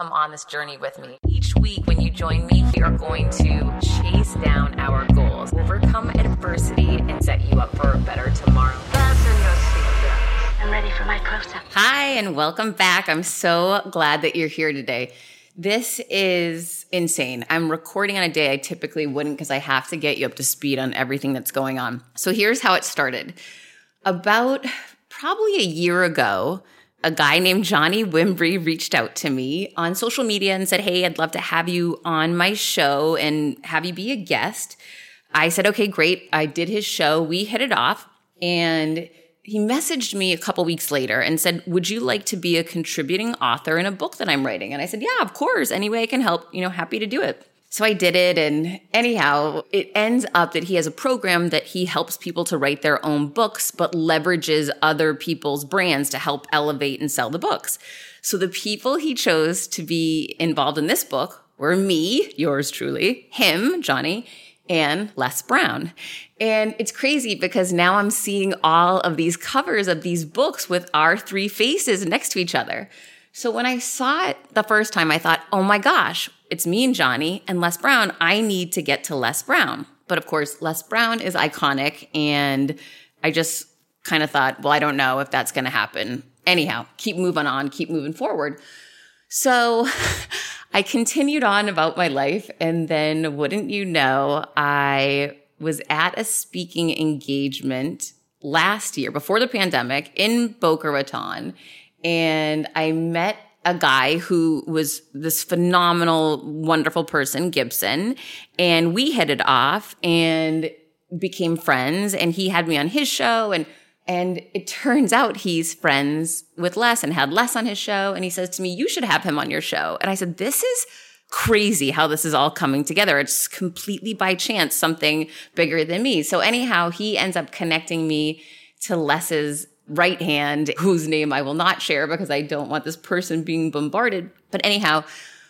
come on this journey with me. Each week, when you join me, we are going to chase down our goals, overcome adversity, and set you up for a better tomorrow. I'm ready for my close up. Hi, and welcome back. I'm so glad that you're here today. This is insane. I'm recording on a day I typically wouldn't because I have to get you up to speed on everything that's going on. So here's how it started. About probably a year ago, a guy named Johnny Wimbrey reached out to me on social media and said, Hey, I'd love to have you on my show and have you be a guest. I said, Okay, great. I did his show. We hit it off and he messaged me a couple weeks later and said, Would you like to be a contributing author in a book that I'm writing? And I said, Yeah, of course. Any way I can help, you know, happy to do it. So I did it. And anyhow, it ends up that he has a program that he helps people to write their own books, but leverages other people's brands to help elevate and sell the books. So the people he chose to be involved in this book were me, yours truly, him, Johnny, and Les Brown. And it's crazy because now I'm seeing all of these covers of these books with our three faces next to each other. So when I saw it the first time, I thought, oh my gosh, it's me and Johnny and Les Brown. I need to get to Les Brown. But of course, Les Brown is iconic. And I just kind of thought, well, I don't know if that's going to happen. Anyhow, keep moving on, keep moving forward. So I continued on about my life. And then, wouldn't you know, I was at a speaking engagement last year before the pandemic in Boca Raton and I met a guy who was this phenomenal, wonderful person, Gibson, and we hit it off and became friends. And he had me on his show, and and it turns out he's friends with Les and had Les on his show. And he says to me, "You should have him on your show." And I said, "This is." crazy how this is all coming together. It's completely by chance, something bigger than me. So anyhow, he ends up connecting me to Les's right hand, whose name I will not share because I don't want this person being bombarded. But anyhow,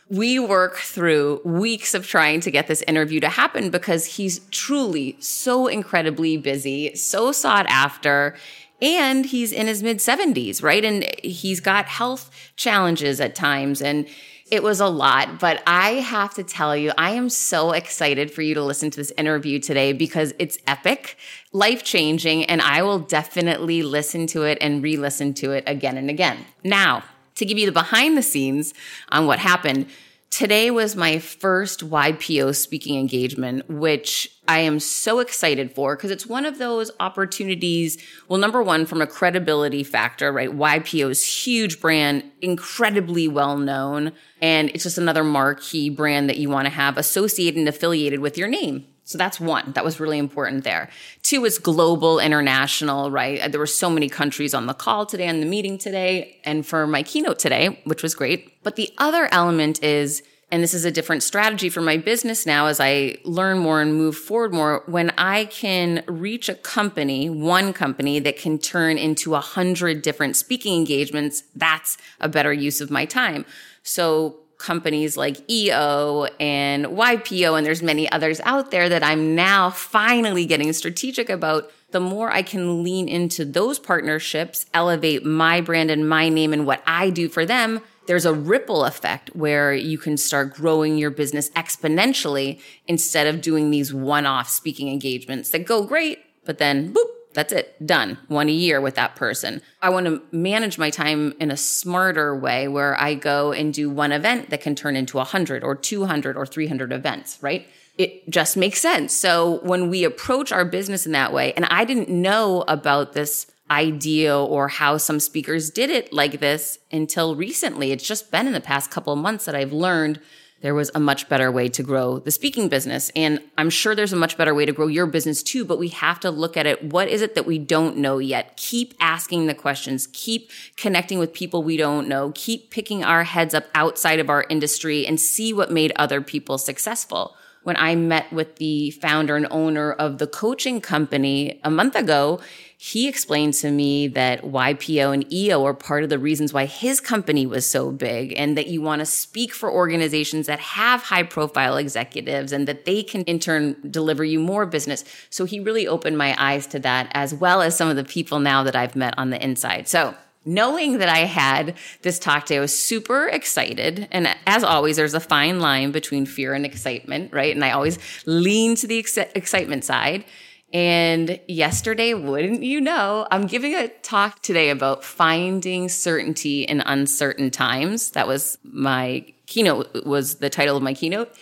we work through weeks of trying to get this interview to happen because he's truly so incredibly busy, so sought after. And he's in his mid 70s, right? And he's got health challenges at times. And it was a lot, but I have to tell you, I am so excited for you to listen to this interview today because it's epic, life changing, and I will definitely listen to it and re listen to it again and again. Now, to give you the behind the scenes on what happened, Today was my first YPO speaking engagement, which I am so excited for because it's one of those opportunities. Well, number one, from a credibility factor, right? YPO's huge brand, incredibly well known. And it's just another marquee brand that you want to have associated and affiliated with your name. So that's one. That was really important there. Two is global, international, right? Uh, there were so many countries on the call today, on the meeting today, and for my keynote today, which was great. But the other element is, and this is a different strategy for my business now as I learn more and move forward more, when I can reach a company, one company that can turn into a hundred different speaking engagements, that's a better use of my time. So companies like EO and YPO, and there's many others out there that I'm now finally getting strategic about. The more I can lean into those partnerships, elevate my brand and my name and what I do for them, there's a ripple effect where you can start growing your business exponentially instead of doing these one off speaking engagements that go great, but then boop, that's it. Done. One a year with that person. I want to manage my time in a smarter way where I go and do one event that can turn into 100 or 200 or 300 events, right? It just makes sense. So when we approach our business in that way, and I didn't know about this idea or how some speakers did it like this until recently. It's just been in the past couple of months that I've learned there was a much better way to grow the speaking business. And I'm sure there's a much better way to grow your business too, but we have to look at it. What is it that we don't know yet? Keep asking the questions. Keep connecting with people we don't know. Keep picking our heads up outside of our industry and see what made other people successful. When I met with the founder and owner of the coaching company a month ago, he explained to me that YPO and EO are part of the reasons why his company was so big and that you want to speak for organizations that have high profile executives and that they can in turn deliver you more business. So he really opened my eyes to that as well as some of the people now that I've met on the inside. So knowing that I had this talk today, I was super excited. And as always, there's a fine line between fear and excitement, right? And I always lean to the ex- excitement side. And yesterday, wouldn't you know, I'm giving a talk today about finding certainty in uncertain times. That was my keynote, was the title of my keynote.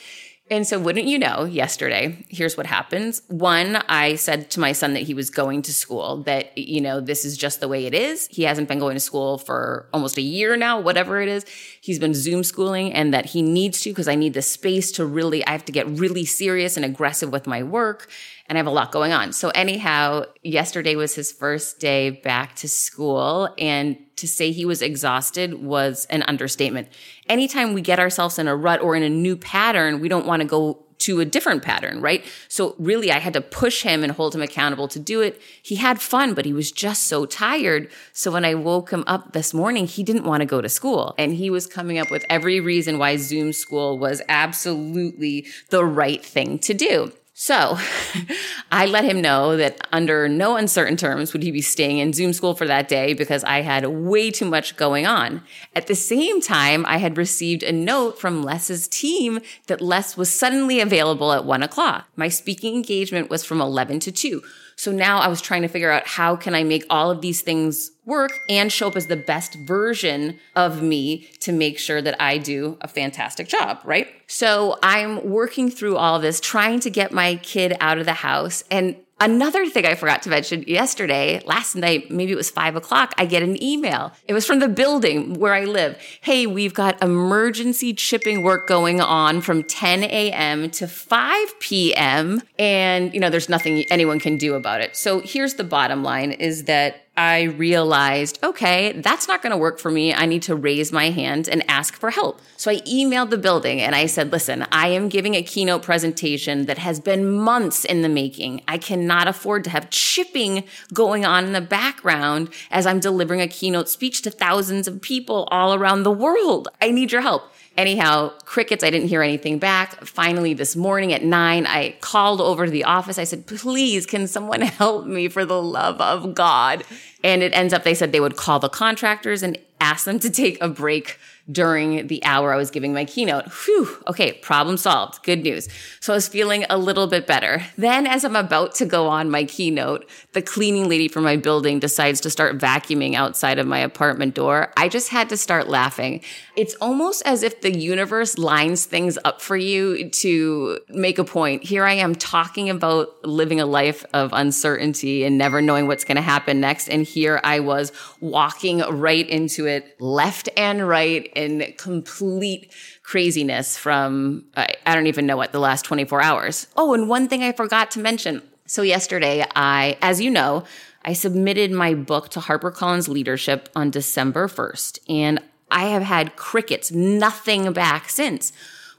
And so, wouldn't you know, yesterday, here's what happens. One, I said to my son that he was going to school, that, you know, this is just the way it is. He hasn't been going to school for almost a year now, whatever it is. He's been Zoom schooling and that he needs to because I need the space to really, I have to get really serious and aggressive with my work and I have a lot going on. So, anyhow, yesterday was his first day back to school and to say he was exhausted was an understatement. Anytime we get ourselves in a rut or in a new pattern, we don't want to go to a different pattern, right? So really, I had to push him and hold him accountable to do it. He had fun, but he was just so tired. So when I woke him up this morning, he didn't want to go to school. And he was coming up with every reason why Zoom school was absolutely the right thing to do. So I let him know that under no uncertain terms would he be staying in Zoom school for that day because I had way too much going on. At the same time, I had received a note from Les's team that Les was suddenly available at one o'clock. My speaking engagement was from 11 to 2. So now I was trying to figure out how can I make all of these things work and show up as the best version of me to make sure that I do a fantastic job, right? So I'm working through all this, trying to get my kid out of the house and Another thing I forgot to mention yesterday, last night, maybe it was five o'clock, I get an email. It was from the building where I live. Hey, we've got emergency chipping work going on from 10 a.m. to 5 p.m. And, you know, there's nothing anyone can do about it. So here's the bottom line is that I realized, okay, that's not going to work for me. I need to raise my hand and ask for help. So I emailed the building and I said, listen, I am giving a keynote presentation that has been months in the making. I cannot afford to have chipping going on in the background as I'm delivering a keynote speech to thousands of people all around the world. I need your help. Anyhow, crickets, I didn't hear anything back. Finally, this morning at nine, I called over to the office. I said, please, can someone help me for the love of God? And it ends up, they said they would call the contractors and ask them to take a break during the hour I was giving my keynote. Whew, okay, problem solved. Good news. So I was feeling a little bit better. Then, as I'm about to go on my keynote, the cleaning lady from my building decides to start vacuuming outside of my apartment door. I just had to start laughing. It's almost as if the universe lines things up for you to make a point. Here I am talking about living a life of uncertainty and never knowing what's going to happen next. And here I was walking right into it, left and right in complete craziness from, I, I don't even know what, the last 24 hours. Oh, and one thing I forgot to mention. So yesterday, I, as you know, I submitted my book to HarperCollins Leadership on December 1st, and I have had crickets, nothing back since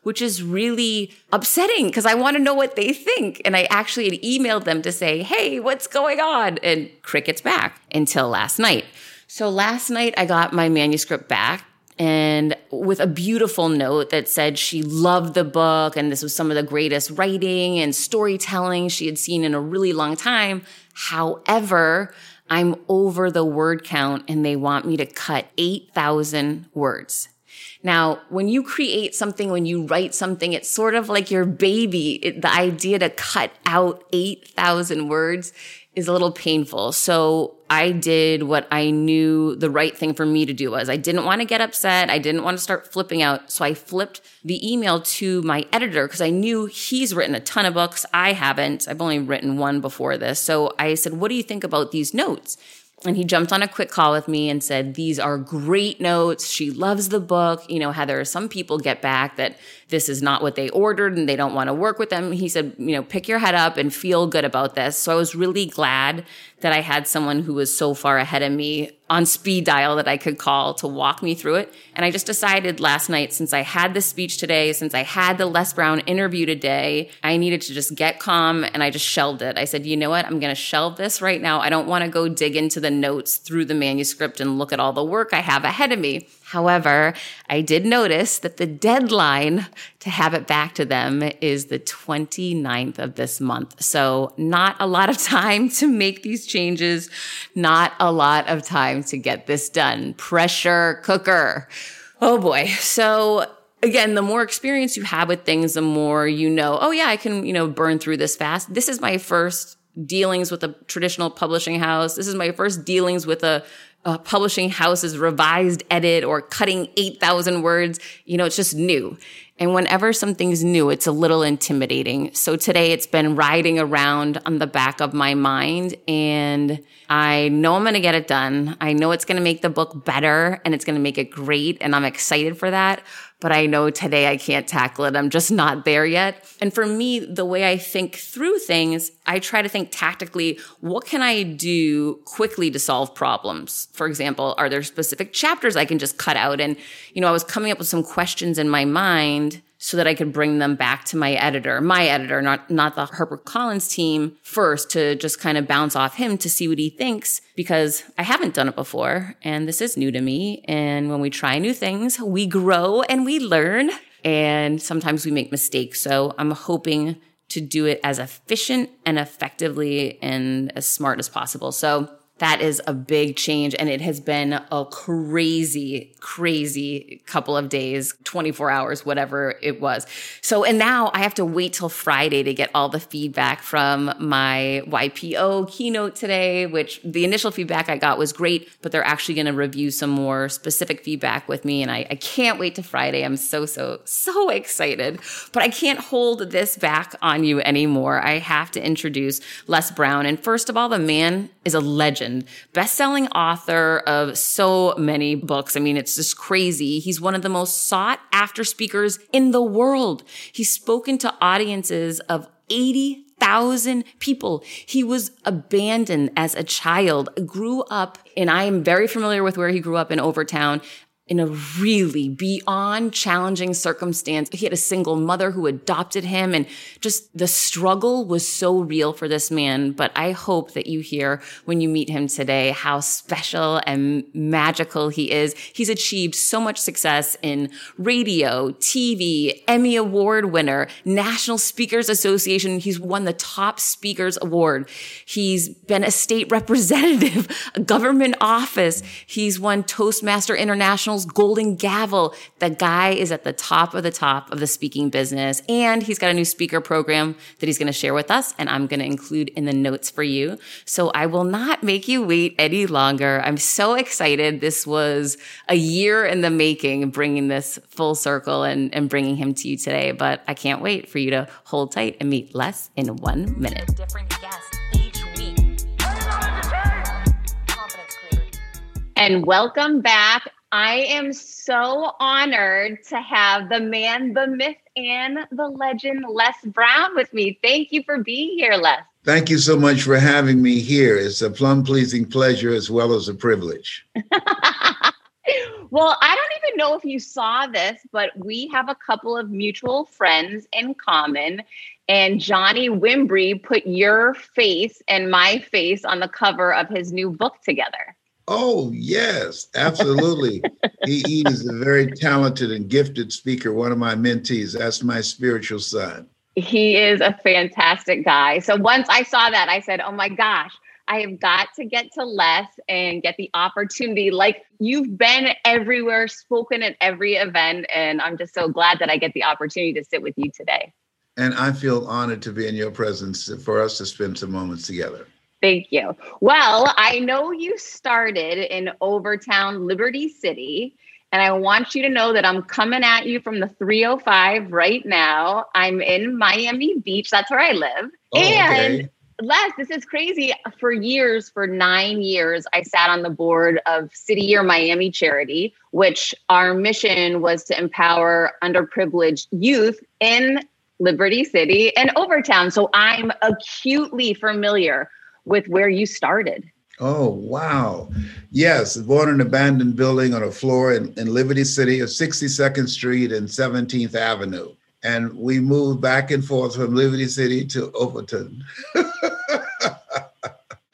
which is really upsetting because I want to know what they think. And I actually had emailed them to say, Hey, what's going on? And crickets back until last night. So last night I got my manuscript back and with a beautiful note that said she loved the book and this was some of the greatest writing and storytelling she had seen in a really long time. However, I'm over the word count and they want me to cut 8,000 words. Now, when you create something, when you write something, it's sort of like your baby. It, the idea to cut out 8,000 words is a little painful. So I did what I knew the right thing for me to do was. I didn't want to get upset. I didn't want to start flipping out. So I flipped the email to my editor because I knew he's written a ton of books. I haven't. I've only written one before this. So I said, what do you think about these notes? And he jumped on a quick call with me and said, These are great notes. She loves the book. You know, Heather, some people get back that this is not what they ordered and they don't want to work with them. He said, You know, pick your head up and feel good about this. So I was really glad that I had someone who was so far ahead of me on speed dial that I could call to walk me through it. And I just decided last night, since I had the speech today, since I had the Les Brown interview today, I needed to just get calm and I just shelved it. I said, you know what? I'm going to shelve this right now. I don't want to go dig into the notes through the manuscript and look at all the work I have ahead of me. However, I did notice that the deadline to have it back to them is the 29th of this month. So not a lot of time to make these changes, not a lot of time to get this done. Pressure cooker. Oh boy. So again, the more experience you have with things, the more you know, oh yeah, I can, you know, burn through this fast. This is my first dealings with a traditional publishing house. This is my first dealings with a uh, publishing house's revised edit or cutting 8,000 words. You know, it's just new. And whenever something's new, it's a little intimidating. So today it's been riding around on the back of my mind and I know I'm going to get it done. I know it's going to make the book better and it's going to make it great. And I'm excited for that but I know today I can't tackle it. I'm just not there yet. And for me, the way I think through things, I try to think tactically, what can I do quickly to solve problems? For example, are there specific chapters I can just cut out? And, you know, I was coming up with some questions in my mind so that I could bring them back to my editor, my editor, not, not the HarperCollins team first to just kind of bounce off him to see what he thinks because I haven't done it before and this is new to me. And when we try new things, we grow and we learn and sometimes we make mistakes. So I'm hoping to do it as efficient and effectively and as smart as possible. So that is a big change. And it has been a crazy, crazy couple of days, 24 hours, whatever it was. So, and now I have to wait till Friday to get all the feedback from my YPO keynote today, which the initial feedback I got was great, but they're actually going to review some more specific feedback with me. And I, I can't wait to Friday. I'm so, so, so excited, but I can't hold this back on you anymore. I have to introduce Les Brown. And first of all, the man is a legend, best-selling author of so many books. I mean, it's just crazy. He's one of the most sought after speakers in the world. He's spoken to audiences of 80 thousand people. He was abandoned as a child, grew up, and I am very familiar with where he grew up in Overtown in a really beyond challenging circumstance. He had a single mother who adopted him and just the struggle was so real for this man. But I hope that you hear when you meet him today how special and magical he is. He's achieved so much success in radio, TV, Emmy Award winner, National Speakers Association. He's won the top speakers award. He's been a state representative, a government office. He's won Toastmaster International golden gavel. The guy is at the top of the top of the speaking business. And he's got a new speaker program that he's going to share with us. And I'm going to include in the notes for you. So I will not make you wait any longer. I'm so excited. This was a year in the making, bringing this full circle and, and bringing him to you today. But I can't wait for you to hold tight and meet Les in one minute. Different guests each week. And welcome back I am so honored to have the man, the myth, and the legend, Les Brown, with me. Thank you for being here, Les. Thank you so much for having me here. It's a plum pleasing pleasure as well as a privilege. well, I don't even know if you saw this, but we have a couple of mutual friends in common. And Johnny Wimbrey put your face and my face on the cover of his new book together. Oh, yes, absolutely. he, he, is a very talented and gifted speaker, one of my mentees. That's my spiritual son. He is a fantastic guy. So once I saw that, I said, oh my gosh, I have got to get to Les and get the opportunity. Like you've been everywhere, spoken at every event, and I'm just so glad that I get the opportunity to sit with you today. And I feel honored to be in your presence for us to spend some moments together. Thank you. Well, I know you started in Overtown, Liberty City, and I want you to know that I'm coming at you from the 305 right now. I'm in Miami Beach. That's where I live. Oh, and okay. Les, this is crazy. For years, for nine years, I sat on the board of City Year Miami Charity, which our mission was to empower underprivileged youth in Liberty City and Overtown. So I'm acutely familiar with where you started. Oh, wow. Yes, born in an abandoned building on a floor in, in Liberty City of 62nd Street and 17th Avenue. And we moved back and forth from Liberty City to Overtown.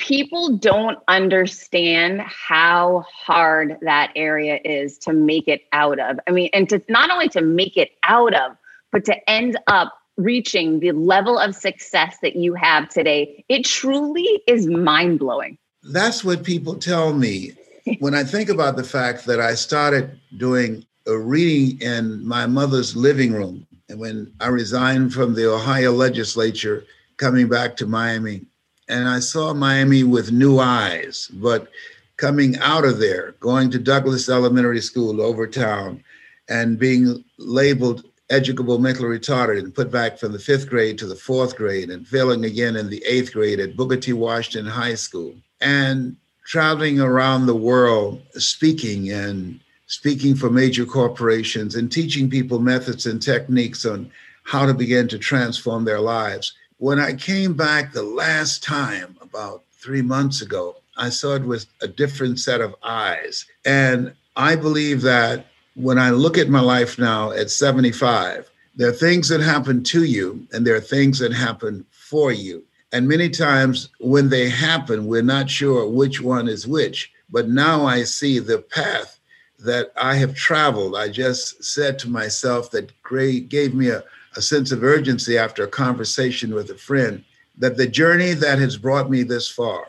people don't understand how hard that area is to make it out of. I mean, and to not only to make it out of, but to end up reaching the level of success that you have today. It truly is mind blowing. That's what people tell me. when I think about the fact that I started doing a reading in my mother's living room, and when I resigned from the Ohio legislature, coming back to Miami, and I saw Miami with new eyes, but coming out of there, going to Douglas Elementary School Overtown, and being labeled educable mentally retarded and put back from the fifth grade to the fourth grade and failing again in the eighth grade at Booker T. Washington High School and traveling around the world speaking and speaking for major corporations and teaching people methods and techniques on how to begin to transform their lives. When I came back the last time, about three months ago, I saw it with a different set of eyes. And I believe that when I look at my life now at 75, there are things that happen to you and there are things that happen for you. And many times when they happen, we're not sure which one is which. But now I see the path that I have traveled. I just said to myself that Gray gave me a, a sense of urgency after a conversation with a friend that the journey that has brought me this far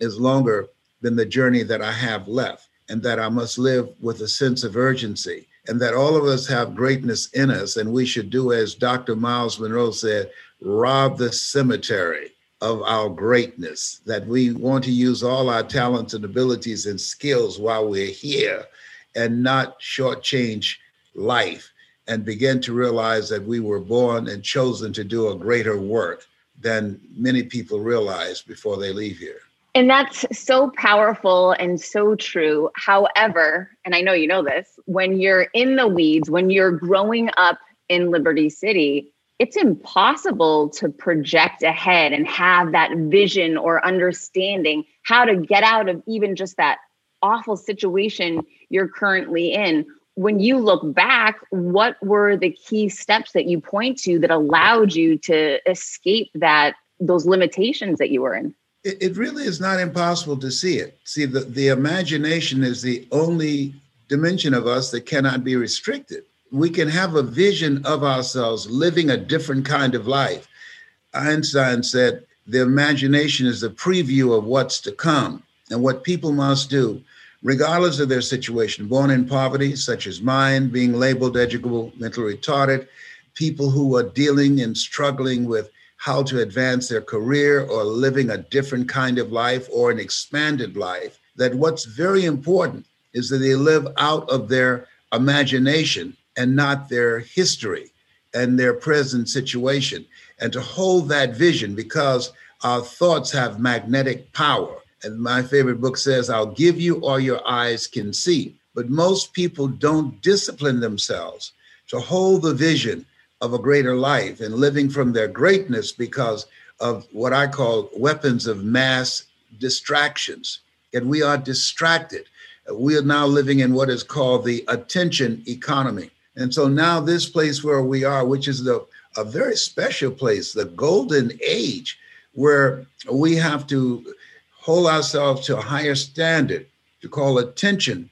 is longer than the journey that I have left and that I must live with a sense of urgency, and that all of us have greatness in us, and we should do as Dr. Myles Munroe said rob the cemetery of our greatness, that we want to use all our talents and abilities and skills while we're here and not shortchange life and begin to realize that we were born and chosen to do a greater work than many people realize before they leave here. And that's so powerful and so true. However, and I know you know this, when you're in the weeds, when you're growing up in Liberty City, it's impossible to project ahead and have that vision or understanding how to get out of even just that awful situation you're currently in. When you look back, what were the key steps that you point to that allowed you to escape that those limitations that you were in? It, it really is not impossible to see it. See, the, the imagination is the only dimension of us that cannot be restricted. We can have a vision of ourselves living a different kind of life. Einstein said the imagination is the preview of what's to come and what people must do, regardless of their situation, born in poverty, such as mine, being labeled educable, mentally retarded, people who are dealing and struggling with how to advance their career or living a different kind of life or an expanded life, that what's very important is that they live out of their imagination and not their history and their present situation. And to hold that vision because our thoughts have magnetic power. And my favorite book says, I'll give you all your eyes can see. But most people don't discipline themselves to hold the vision of a greater life and living from their greatness because of what I call weapons of mass distractions. And we are distracted. We are now living in what is called the attention economy. And so now, this place where we are, which is the, a very special place, the golden age, where we have to hold ourselves to a higher standard, to call attention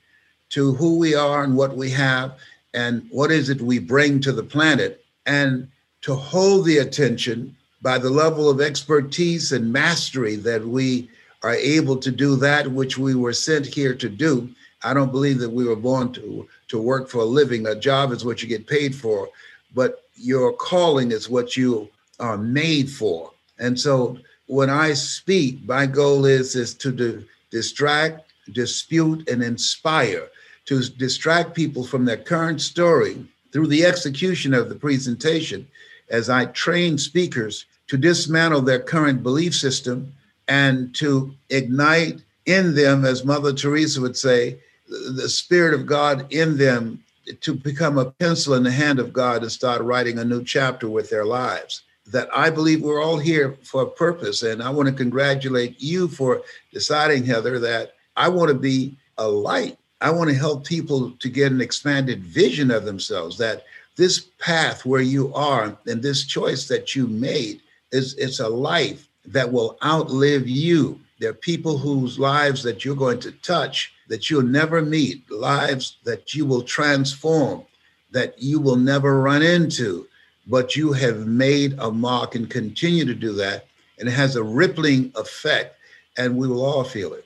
to who we are and what we have and what is it we bring to the planet and to hold the attention by the level of expertise and mastery that we are able to do that which we were sent here to do. I don't believe that we were born to, to work for a living. A job is what you get paid for, but your calling is what you are made for. And so when I speak, my goal is, is to di- distract, dispute, and inspire, to distract people from their current story through the execution of the presentation as I train speakers to dismantle their current belief system and to ignite in them, as Mother Teresa would say, the Spirit of God in them to become a pencil in the hand of God and start writing a new chapter with their lives. That I believe we're all here for a purpose. And I want to congratulate you for deciding, Heather, that I want to be a light I want to help people to get an expanded vision of themselves that this path where you are and this choice that you made is it's a life that will outlive you There are people whose lives that you're going to touch that you'll never meet, lives that you will transform, that you will never run into, but you have made a mark and continue to do that. And it has a rippling effect, and we will all feel it.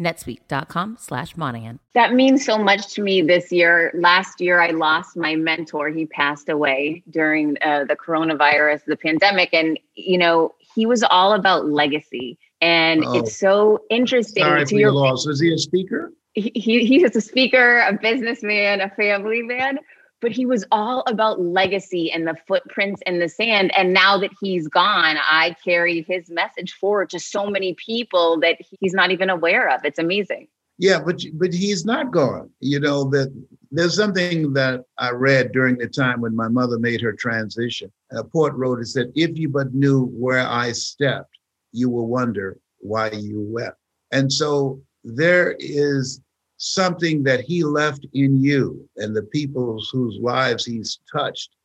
netsuite.com slash Monahan. That means so much to me this year. Last year, I lost my mentor. He passed away during uh, the coronavirus, the pandemic. And, you know, he was all about legacy. And oh. it's so interesting. Sorry to your loss. Was he a speaker? He, he, he is a speaker, a businessman, a family man but he was all about legacy and the footprints in the sand. And now that he's gone, I carry his message forward to so many people that he's not even aware of. It's amazing. Yeah, but but he's not gone. You know that there's something that I read during the time when my mother made her transition. A poet wrote, "It said, if you but knew where I stepped, you will wonder why you wept." And so there is something that he left in you and the people whose lives he's touched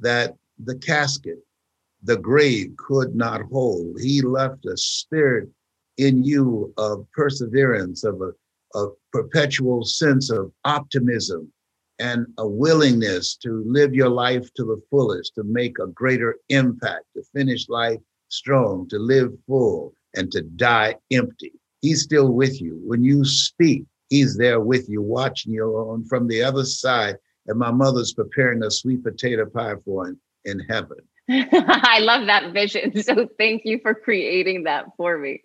that the casket the grave could not hold. He left a spirit in you of perseverance, of a, a perpetual sense of optimism, and a willingness to live your life to the fullest, to make a greater impact, to finish life strong, to live full, and to die empty. He's still with you. When you speak, he's there with you, watching you on from the other side. And my mother's preparing a sweet potato pie for him in heaven. I love that vision. So thank you for creating that for me.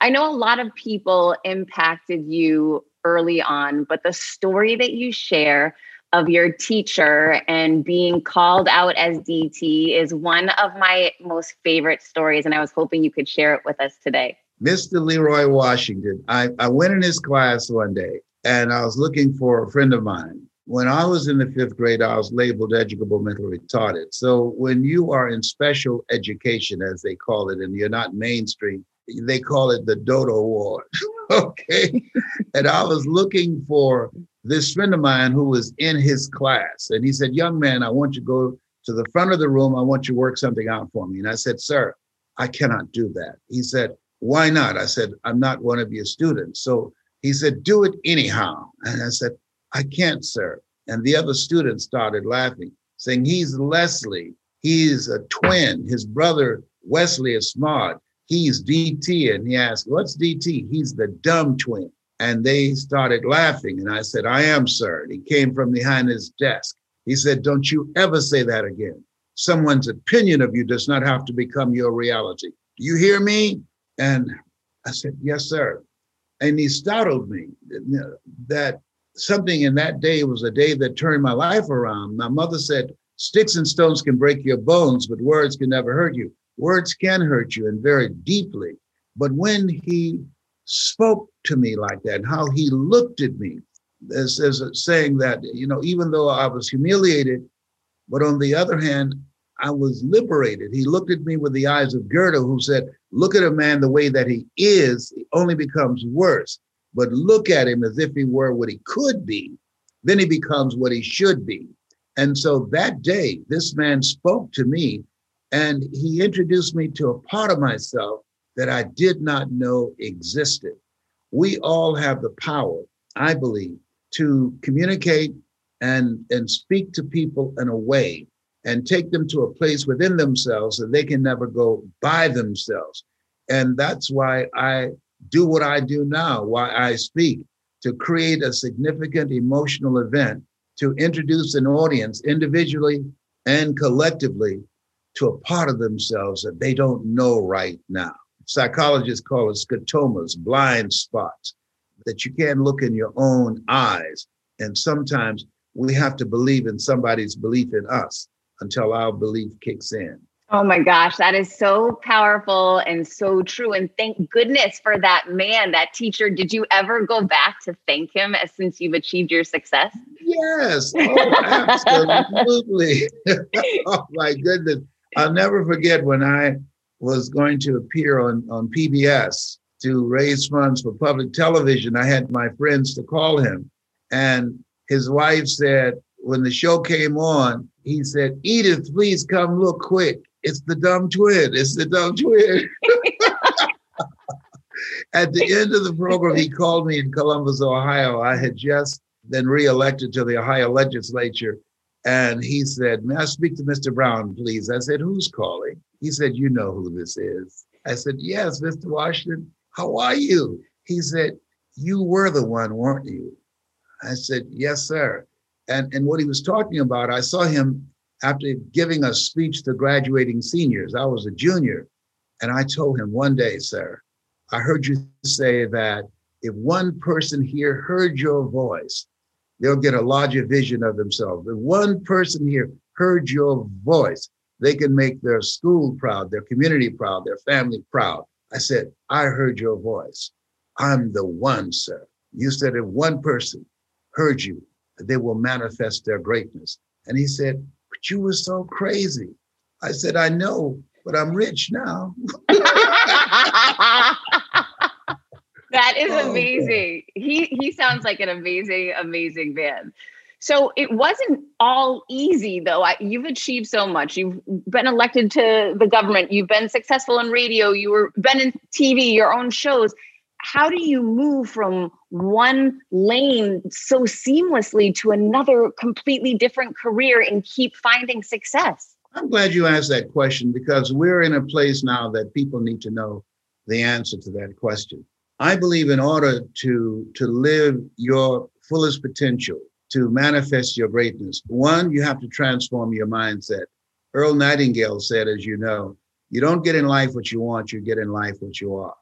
I know a lot of people impacted you early on, but the story that you share of your teacher and being called out as DT is one of my most favorite stories. And I was hoping you could share it with us today. Mr. Leroy Washington, I, I went in his class one day and I was looking for a friend of mine. When I was in the fifth grade, I was labeled educable mentally retarded. So when you are in special education, as they call it, and you're not mainstream, they call it the Dodo Award. okay. and I was looking for this friend of mine who was in his class. And he said, Young man, I want you to go to the front of the room. I want you to work something out for me. And I said, Sir, I cannot do that. He said, Why not? I said, I'm not one of your students. So he said, Do it anyhow. And I said, I can't, sir. And the other students started laughing, saying, He's Leslie. He's a twin. His brother, Wesley, is smart he's DT. And he asked, What's DT? He's the dumb twin. And they started laughing. And I said, I am, sir. And he came from behind his desk. He said, Don't you ever say that again. Someone's opinion of you does not have to become your reality. Do you hear me? And I said, Yes, sir. And he startled me that something in that day was a day that turned my life around. My mother said, Sticks and stones can break your bones, but words can never hurt you. Words can hurt you and very deeply. But when he spoke to me like that and how he looked at me, as, as saying that, you know, even though I was humiliated, but on the other hand, I was liberated. He looked at me with the eyes of Goethe, who said, Look at a man the way that he is, he only becomes worse. But look at him as if he were what he could be, then he becomes what he should be. And so that day, this man spoke to me and he introduced me to a part of myself that I did not know existed. We all have the power, I believe, to communicate and, and speak to people in a way and take them to a place within themselves that they can never go by themselves. And that's why I do what I do now, why I speak, to create a significant emotional event, to introduce an audience individually and collectively to a part of themselves that they don't know right now. Psychologists call it scotomas, blind spots, that you can't look in your own eyes. And sometimes we have to believe in somebody's belief in us until our belief kicks in. Oh my gosh, that is so powerful and so true. And thank goodness for that man, that teacher. Did you ever go back to thank him since you've achieved your success? Yes, oh, absolutely. oh my goodness. I'll never forget when I was going to appear on, on PBS to raise funds for public television. I had my friends to call him. And his wife said, when the show came on, he said, Edith, please come look quick. It's the dumb twin. It's the dumb twin. At the end of the program, he called me in Columbus, Ohio. I had just been reelected to the Ohio legislature and he said, May I speak to Mr. Brown, please? I said, Who's calling? He said, You know who this is. I said, Yes, Mr. Washington. How are you? He said, You were the one, weren't you? I said, Yes, sir. And, and what he was talking about, I saw him after giving a speech to graduating seniors. I was a junior. And I told him one day, sir, I heard you say that if one person here heard your voice, they'll get a larger vision of themselves. If one person here heard your voice, they can make their school proud, their community proud, their family proud. I said, I heard your voice. I'm the one, sir. You said if one person heard you, they will manifest their greatness. And he said, But you were so crazy. I said, I know, but I'm rich now. That is oh, amazing. He he sounds like an amazing, amazing man. So it wasn't all easy, though. I, you've achieved so much. You've been elected to the government. You've been successful in radio. You were been in TV, your own shows. How do you move from one lane so seamlessly to another completely different career and keep finding success? I'm glad you asked that question because we're in a place now that people need to know the answer to that question. I believe in order to to live your fullest potential, to manifest your greatness. One, you have to transform your mindset. Earl Nightingale said, as you know, you don't get in life what you want, you get in life what you are.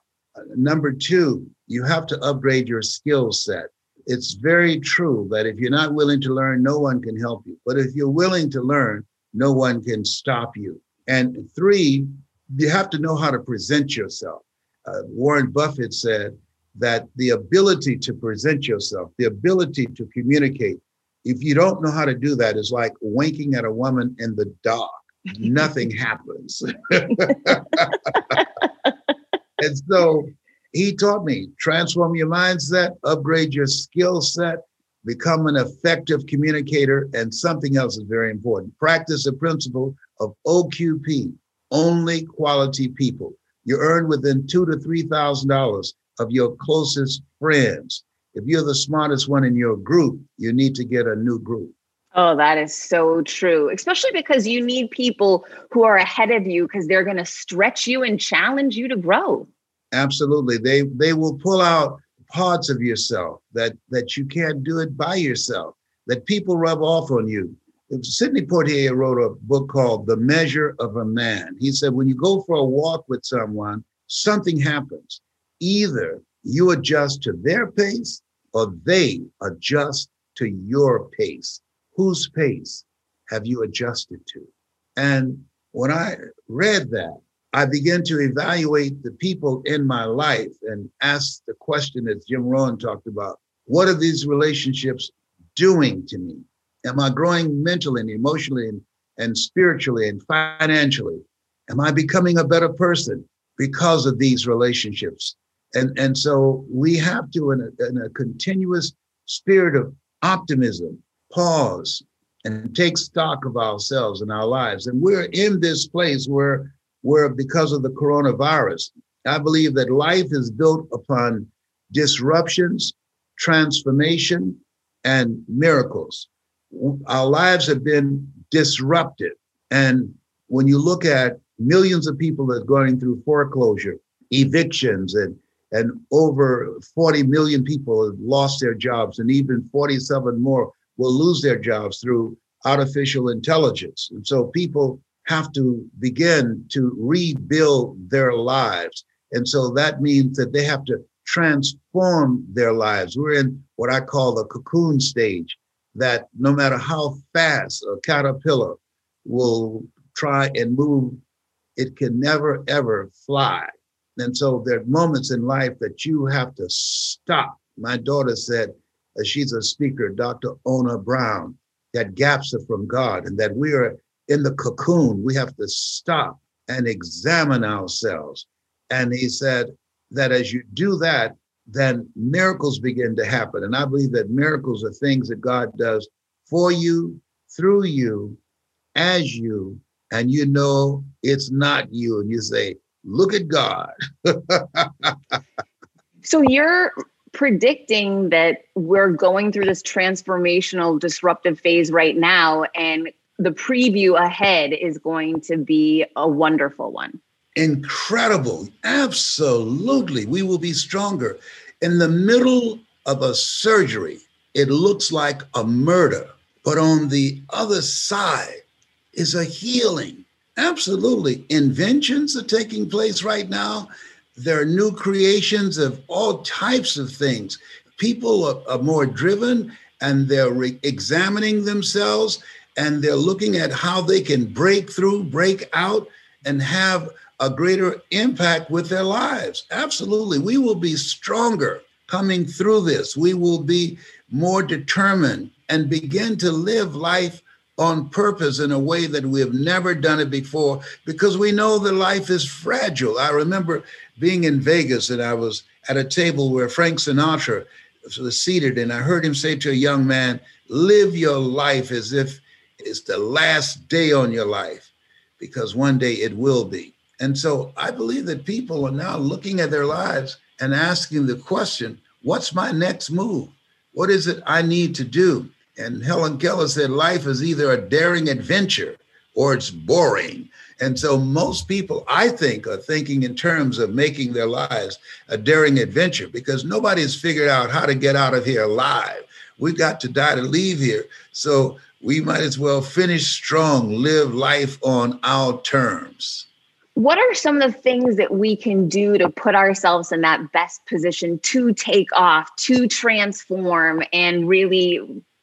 Number two, you have to upgrade your skill set. It's very true that if you're not willing to learn, no one can help you. But if you're willing to learn, no one can stop you. And three, you have to know how to present yourself. Uh, Warren Buffett said, that the ability to present yourself, the ability to communicate, if you don't know how to do that, is like winking at a woman in the dark. Nothing happens. and so he taught me transform your mindset, upgrade your skill set, become an effective communicator, and something else is very important. Practice the principle of OQP, only quality people. You earn within two to three thousand dollars of your closest friends. If you're the smartest one in your group, you need to get a new group. Oh, that is so true, especially because you need people who are ahead of you because they're going to stretch you and challenge you to grow. Absolutely. They they will pull out parts of yourself that that you can't do it by yourself. That people rub off on you. Sidney Poitier wrote a book called The Measure of a Man. He said when you go for a walk with someone, something happens either you adjust to their pace or they adjust to your pace. Whose pace have you adjusted to? And when I read that, I began to evaluate the people in my life and ask the question that Jim Rohn talked about what are these relationships doing to me? Am I growing mentally and emotionally and, and spiritually and financially? Am I becoming a better person because of these relationships? And, and so we have to, in a, in a continuous spirit of optimism, pause and take stock of ourselves and our lives. And we're in this place where, where because of the coronavirus, I believe that life is built upon disruptions, transformation, and miracles. Our lives have been disrupted. And when you look at millions of people that are going through foreclosure, evictions, and and over 40 million people have lost their jobs, and even 47 more will lose their jobs through artificial intelligence. And so people have to begin to rebuild their lives. And so that means that they have to transform their lives. We're in what I call the cocoon stage, that no matter how fast a caterpillar will try and move, it can never, ever fly. And so there are moments in life that you have to stop. My daughter said, she's a speaker, Dr. Ona Brown, that gaps are from God and that we are in the cocoon. We have to stop and examine ourselves. And he said that as you do that, then miracles begin to happen. And I believe that miracles are things that God does for you, through you, as you, and you know it's not you. And you say, look at God. so you're predicting that we're going through this transformational disruptive phase right now and the preview ahead is going to be a wonderful one. Incredible. Absolutely. We will be stronger. In the middle of a surgery, it looks like a murder, but on the other side is a healing Absolutely. Inventions are taking place right now. There are new creations of all types of things. People are, are more driven and they're re- examining themselves and they're looking at how they can break through, break out, and have a greater impact with their lives. Absolutely. We will be stronger coming through this. We will be more determined and begin to live life on purpose in a way that we have never done it before because we know that life is fragile. I remember being in Vegas and I was at a table where Frank Sinatra was seated, and I heard him say to a young man, Live your life as if it's the last day on your life, because one day it will be. And so I believe that people are now looking at their lives and asking the question, What's my next move? What is it I need to do? And Helen Keller said, Life is either a daring adventure or it's boring. And so most people, I think, are thinking in terms of making their lives a daring adventure because nobody has figured out how to get out of here alive. We've got to die to leave here. So we might as well finish strong, live life on our terms. What are some of the things that we can do to put ourselves in that best position to take off, to transform, and really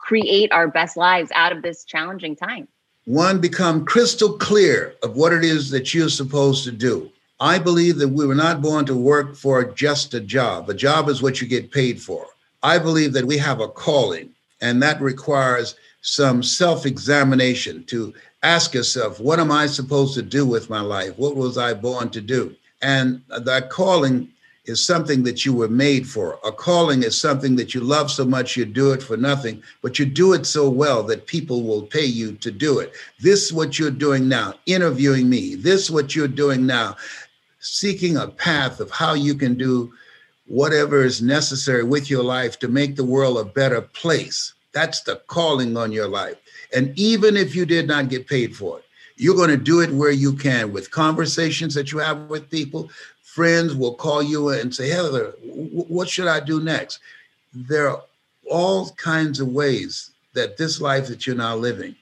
create our best lives out of this challenging time? One, become crystal clear of what it is that you're supposed to do. I believe that we were not born to work for just a job. A job is what you get paid for. I believe that we have a calling, and that requires some self examination to ask yourself, what am I supposed to do with my life? What was I born to do? And that calling is something that you were made for. A calling is something that you love so much you do it for nothing, but you do it so well that people will pay you to do it. This is what you're doing now, interviewing me. This is what you're doing now, seeking a path of how you can do whatever is necessary with your life to make the world a better place. That's the calling on your life. And even if you did not get paid for it, you're going to do it where you can with conversations that you have with people, friends will call you and say, Heather, what should I do next? There are all kinds of ways that this life that you're now living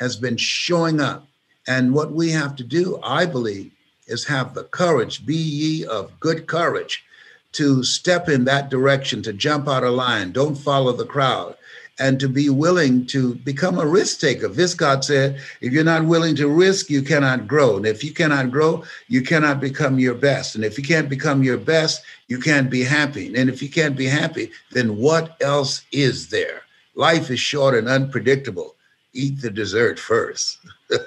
has been showing up. And what we have to do, I believe, is have the courage, be ye of good courage, to step in that direction, to jump out of line. Don't follow the crowd and to be willing to become a risk taker. Viscott said, if you're not willing to risk, you cannot grow. And if you cannot grow, you cannot become your best. And if you can't become your best, you can't be happy. And if you can't be happy, then what else is there? Life is short and unpredictable. Eat the dessert first.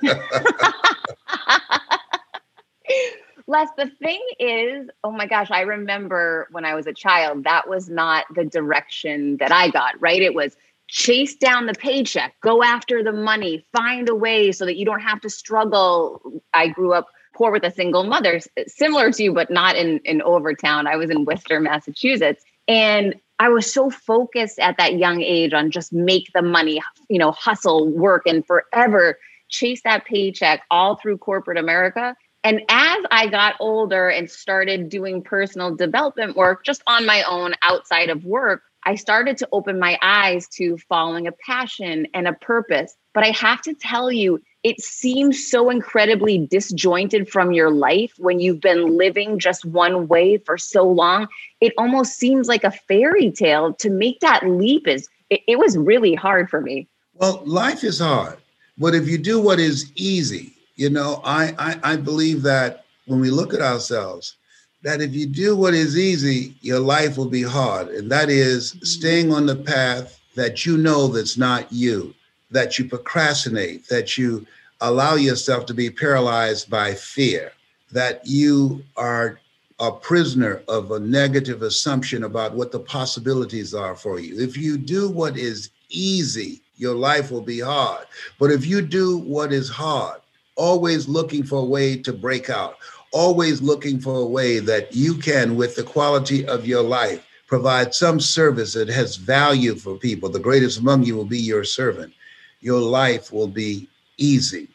Les, the thing is, oh my gosh, I remember when I was a child, that was not the direction that I got, right? It was chase down the paycheck, go after the money, find a way so that you don't have to struggle. I grew up poor with a single mother, similar to you, but not in, in Overtown. I was in Worcester, Massachusetts. And I was so focused at that young age on just make the money, you know, hustle, work, and forever chase that paycheck all through corporate America. And as I got older and started doing personal development work just on my own outside of work, I started to open my eyes to following a passion and a purpose. But I have to tell you, it seems so incredibly disjointed from your life when you've been living just one way for so long. It almost seems like a fairy tale. To make that leap is it, it was really hard for me. Well, life is hard, but if you do what is easy, you know, I, I, I believe that when we look at ourselves, that if you do what is easy, your life will be hard. And that is mm-hmm. staying on the path that you know that's not you, that you procrastinate, that you allow yourself to be paralyzed by fear, that you are a prisoner of a negative assumption about what the possibilities are for you. If you do what is easy, your life will be hard. But if you do what is hard, always looking for a way to break out, always looking for a way that you can, with the quality of your life, provide some service that has value for people. The greatest among you will be your servant. Your life will be easy.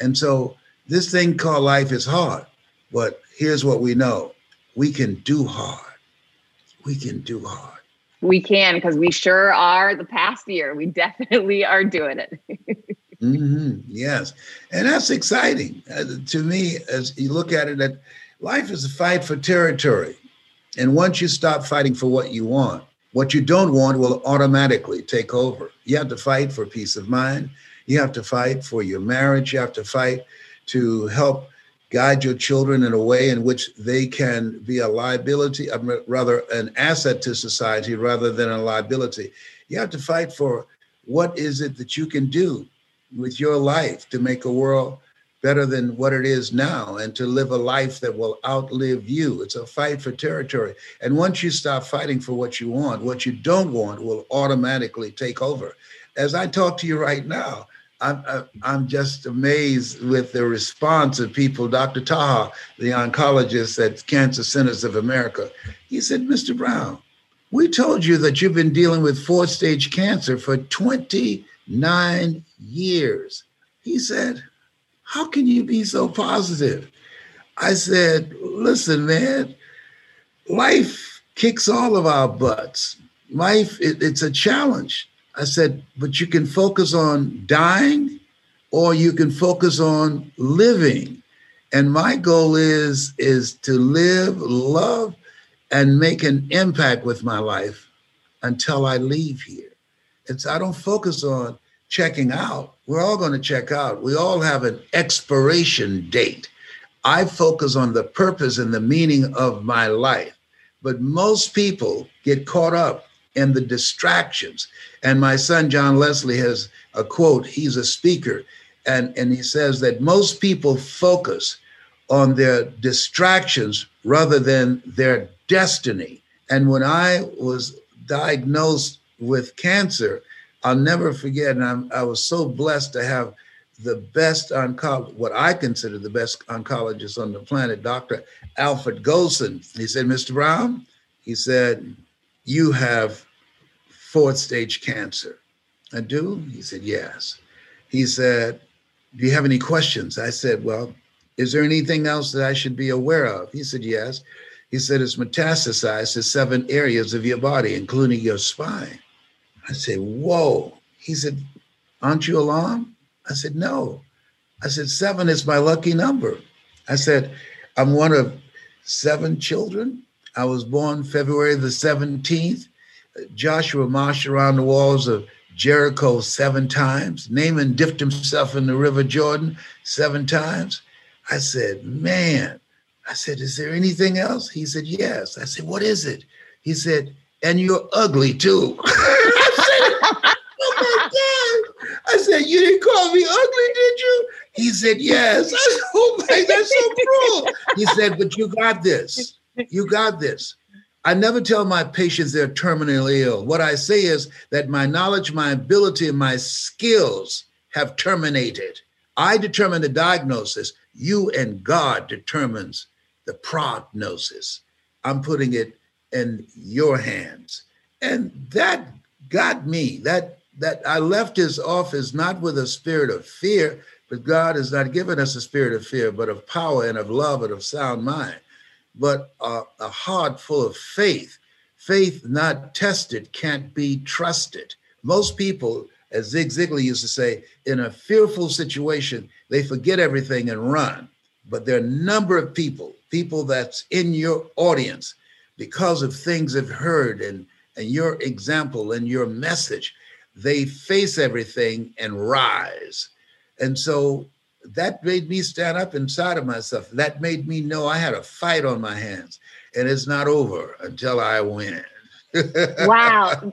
And so this thing called life is hard, but here's what we know we can do hard. We can do hard. We can because we sure are the past year. We definitely are doing it. Mm-hmm. Yes, and that's exciting uh, to me as you look at it. That life is a fight for territory, and once you stop fighting for what you want, what you don't want will automatically take over. You have to fight for peace of mind. You have to fight for your marriage. You have to fight to help guide your children in a way in which they can be a liability, uh, rather an asset to society rather than a liability. You have to fight for what is it that you can do with your life to make a world better than what it is now and to live a life that will outlive you. It's a fight for territory. And once you stop fighting for what you want, what you don't want will automatically take over. As I talk to you right now, I'm, I'm just amazed with the response of people. Dr. Taha, the oncologist at Cancer Centers of America, he said, Mr. Brown, we told you that you've been dealing with four stage cancer for 29 years. He said, How can you be so positive? I said, Listen, man, life kicks all of our butts. Life, it, it's a challenge. I said, But you can focus on dying or you can focus on living. And my goal is is to live, love, and make an impact with my life until I leave here. It's I don't focus on checking out. We're all going to check out. We all have an expiration date. I focus on the purpose and the meaning of my life. But most people get caught up in the distractions. And my son John Leslie has a quote, he's a speaker, and, and he says that most people focus on their distractions rather than their destiny. And when I was diagnosed with cancer, I'll never forget, and I'm, i was so blessed to have the best oncologist, what I consider the best oncologist on the planet, Dr. Alfred Goldson. He said, Mr. Brown, he said, you have fourth stage cancer. I do? He said, yes. He said, do you have any questions? I said, well, is there anything else that I should be aware of? He said, yes. He said, it's metastasized to seven areas of your body, including your spine. I said, whoa. He said, aren't you alarmed? I said, no. I said, seven is my lucky number. I said, I'm one of seven children. I was born February the 17th. Joshua marched around the walls of Jericho seven times. Naaman dipped himself in the River Jordan seven times. I said, man, I said, Is there anything else? He said, Yes. I said, What is it? He said, And you're ugly too. I said, Oh my God. I said, You didn't call me ugly, did you? He said, Yes. I said, Oh my, that's so cruel. He said, But you got this. You got this. I never tell my patients they're terminally ill. What I say is that my knowledge, my ability, my skills have terminated. I determine the diagnosis. You and God determines the prognosis. I'm putting it in your hands. And that got me. That that I left his office not with a spirit of fear, but God has not given us a spirit of fear, but of power and of love and of sound mind, but a, a heart full of faith. Faith not tested can't be trusted. Most people, as Zig Ziglar used to say, in a fearful situation, they forget everything and run. But there are a number of people people that's in your audience because of things they've heard and, and your example and your message. They face everything and rise. And so that made me stand up inside of myself. That made me know I had a fight on my hands and it's not over until I win. wow.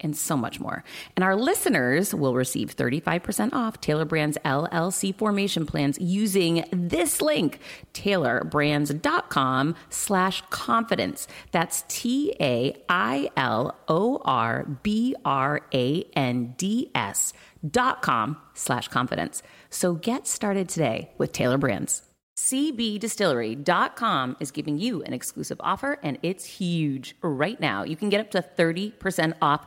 and so much more. And our listeners will receive 35% off Tailor Brands LLC formation plans using this link, tailorbrands.com slash confidence. That's T-A-I-L-O-R-B-R-A-N-D-S dot com slash confidence. So get started today with Tailor Brands. CBDistillery.com is giving you an exclusive offer and it's huge. Right now, you can get up to 30% off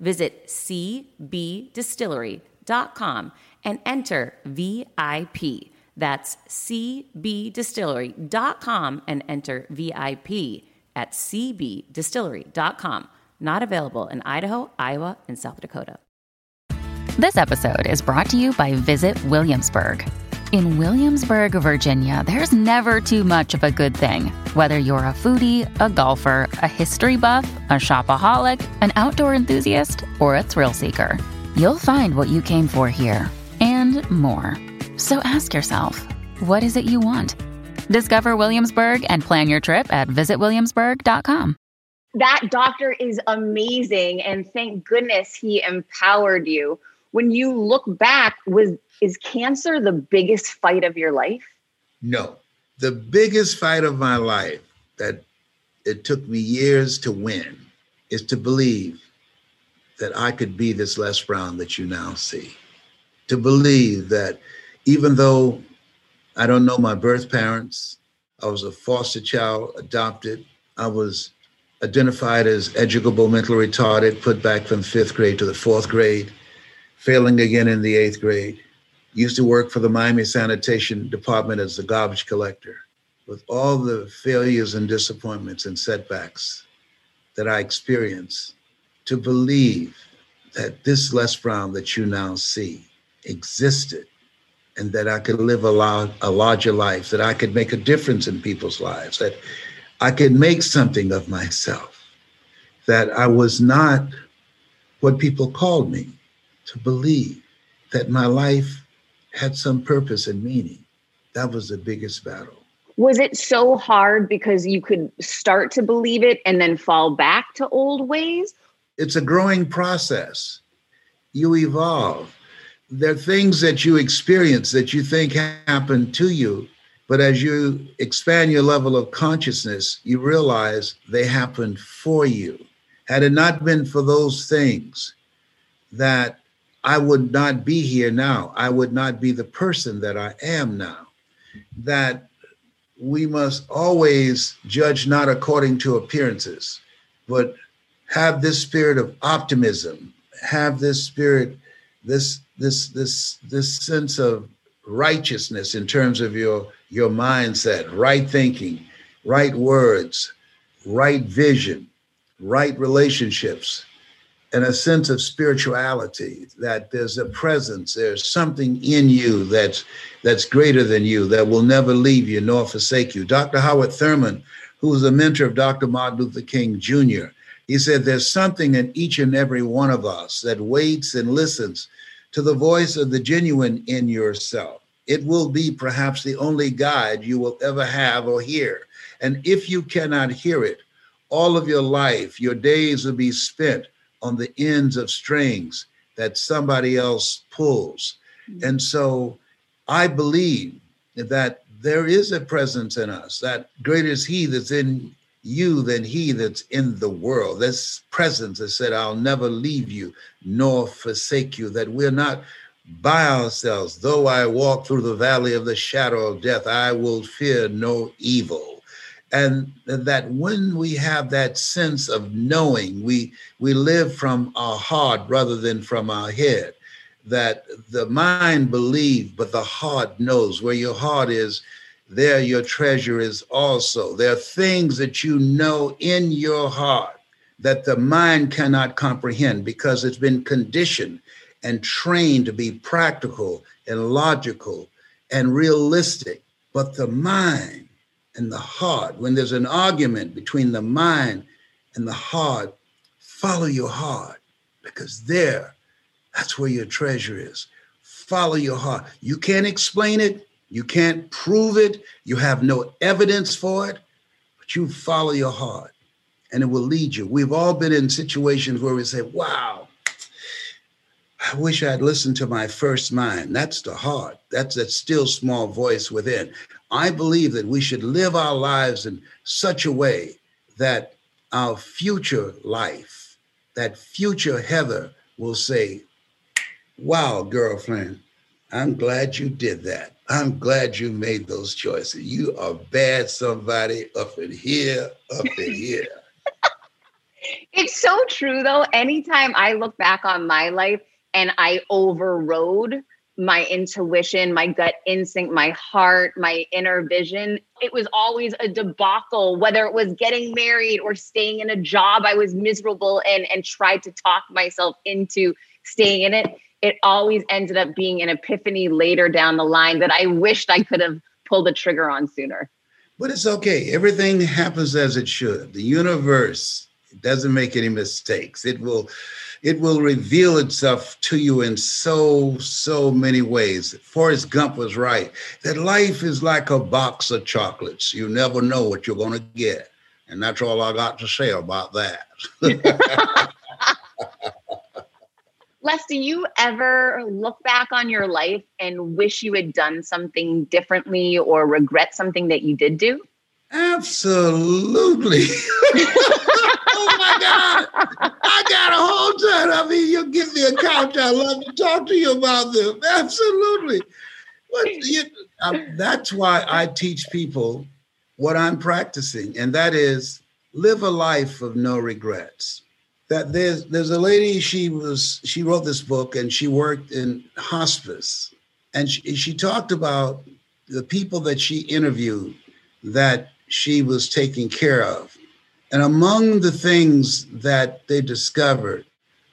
Visit cbdistillery.com and enter VIP. That's cbdistillery.com and enter VIP at cbdistillery.com. Not available in Idaho, Iowa, and South Dakota. This episode is brought to you by Visit Williamsburg. In Williamsburg, Virginia, there's never too much of a good thing. Whether you're a foodie, a golfer, a history buff, a shopaholic, an outdoor enthusiast, or a thrill seeker, you'll find what you came for here and more. So ask yourself, what is it you want? Discover Williamsburg and plan your trip at visitwilliamsburg.com. That doctor is amazing. And thank goodness he empowered you. When you look back, was is cancer the biggest fight of your life? No. The biggest fight of my life that it took me years to win is to believe that I could be this Les Brown that you now see. To believe that even though I don't know my birth parents, I was a foster child, adopted, I was identified as educable, mentally retarded, put back from fifth grade to the fourth grade, failing again in the eighth grade. Used to work for the Miami Sanitation Department as a garbage collector. With all the failures and disappointments and setbacks that I experienced, to believe that this Les Brown that you now see existed and that I could live a, lot, a larger life, that I could make a difference in people's lives, that I could make something of myself, that I was not what people called me, to believe that my life had some purpose and meaning. That was the biggest battle. Was it so hard because you could start to believe it and then fall back to old ways? It's a growing process. You evolve. There are things that you experience that you think happen to you, but as you expand your level of consciousness, you realize they happened for you. Had it not been for those things, that I would not be here now. I would not be the person that I am now. That we must always judge not according to appearances, but have this spirit of optimism, have this spirit, this this this this sense of righteousness in terms of your your mindset, right thinking, right words, right vision, right relationships, and a sense of spirituality that there's a presence there's something in you that's that's greater than you that will never leave you nor forsake you. Dr howard thurman who was a mentor of dr martin luther king jr he said there's something in each and every one of us that waits and listens to the voice of the genuine in yourself. It will be perhaps the only guide you will ever have or hear. And if you cannot hear it all of your life your days will be spent on the ends of strings that somebody else pulls. Mm-hmm. And so I believe that there is a presence in us, that greater is He that's in you than He that's in the world. This presence that said, I'll never leave you nor forsake you, that we're not by ourselves. Though I walk through the valley of the shadow of death, I will fear no evil and that when we have that sense of knowing we we live from our heart rather than from our head. That the mind believes but the heart knows. Where your heart is there your treasure is also. There are things that you know in your heart that the mind cannot comprehend because it's been conditioned and trained to be practical and logical and realistic. But the mind and the heart, when there's an argument between the mind and the heart, follow your heart because there, that's where your treasure is. Follow your heart. You can't explain it, you can't prove it, you have no evidence for it, but you follow your heart and it will lead you. We've all been in situations where we say, wow, I wish I'd listened to my first mind. That's the heart. That's that still small voice within. I believe that we should live our lives in such a way that our future life, that future Heather will say, Wow, girlfriend, I'm glad you did that. I'm glad you made those choices. You are bad somebody up in here, up in here. it's so true though. Anytime I look back on my life and I overrode my intuition, my gut instinct, my heart, my inner vision. It was always a debacle, whether it was getting married or staying in a job I was miserable in and tried to talk myself into staying in it. It always ended up being an epiphany later down the line that I wished I could have pulled the trigger on sooner. But it's okay. Everything happens as it should. The universe doesn't make any mistakes. It will it will reveal itself to you in so, so many ways. Forrest Gump was right that life is like a box of chocolates. You never know what you're going to get. And that's all I got to say about that. Les, do you ever look back on your life and wish you had done something differently or regret something that you did do? Absolutely. oh my God. I got a whole ton. I mean, you give me a couch. I love to talk to you about them. Absolutely. But you, um, that's why I teach people what I'm practicing, and that is live a life of no regrets. That there's there's a lady she was she wrote this book and she worked in hospice, and she, she talked about the people that she interviewed that she was taken care of. And among the things that they discovered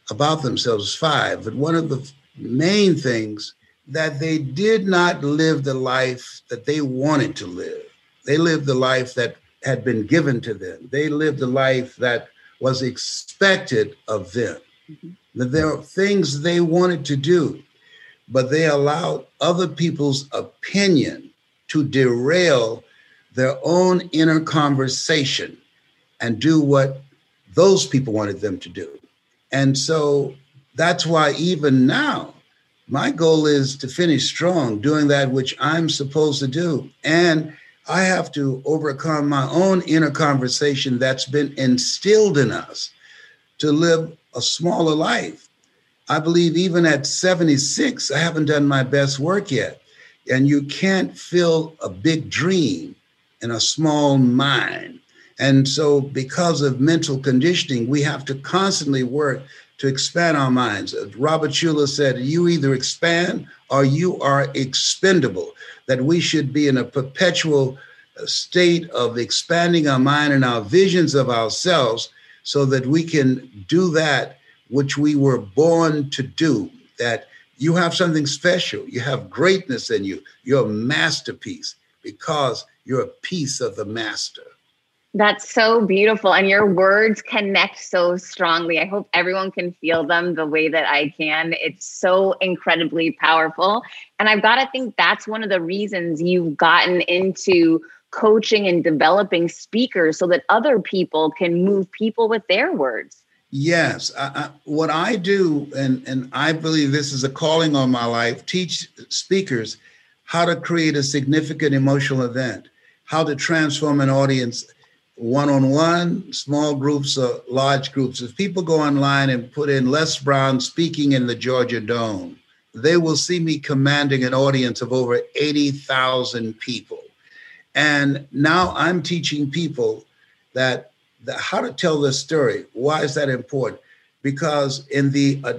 about themselves, five, but one of the main things that they did not live the life that they wanted to live. They lived the life that had been given to them. They lived the life that was expected of them. Mm-hmm. There are things they wanted to do, but they allowed other people's opinion to derail their own inner conversation and do what those people wanted them to do. And so that's why even now, my goal is to finish strong, doing that which I'm supposed to do. And I have to overcome my own inner conversation that's been instilled in us to live a smaller life. I believe even at 76, I haven't done my best work yet. And you can't fill a big dream in a small mind. And so, because of mental conditioning, we have to constantly work to expand our minds. Robert Schuller said, You either expand or you are expendable, that we should be in a perpetual uh, state of expanding our mind and our visions of ourselves so that we can do that which we were born to do. That you have something special, you have greatness in you, you're a masterpiece because you're a piece of the master. That's so beautiful. And your words connect so strongly. I hope everyone can feel them the way that I can. It's so incredibly powerful. And I've got to think that's one of the reasons you've gotten into coaching and developing speakers so that other people can move people with their words. Yes, I, I, what I do, and and I believe this is a calling on my life. Teach speakers how to create a significant emotional event how to transform an audience one on one, small groups, or large groups. If people go online and put in Les Brown speaking in the Georgia Dome, they will see me commanding an audience of over 80,000 people. And now I'm teaching people that, that how to tell this story. Why is that important? Because in the uh,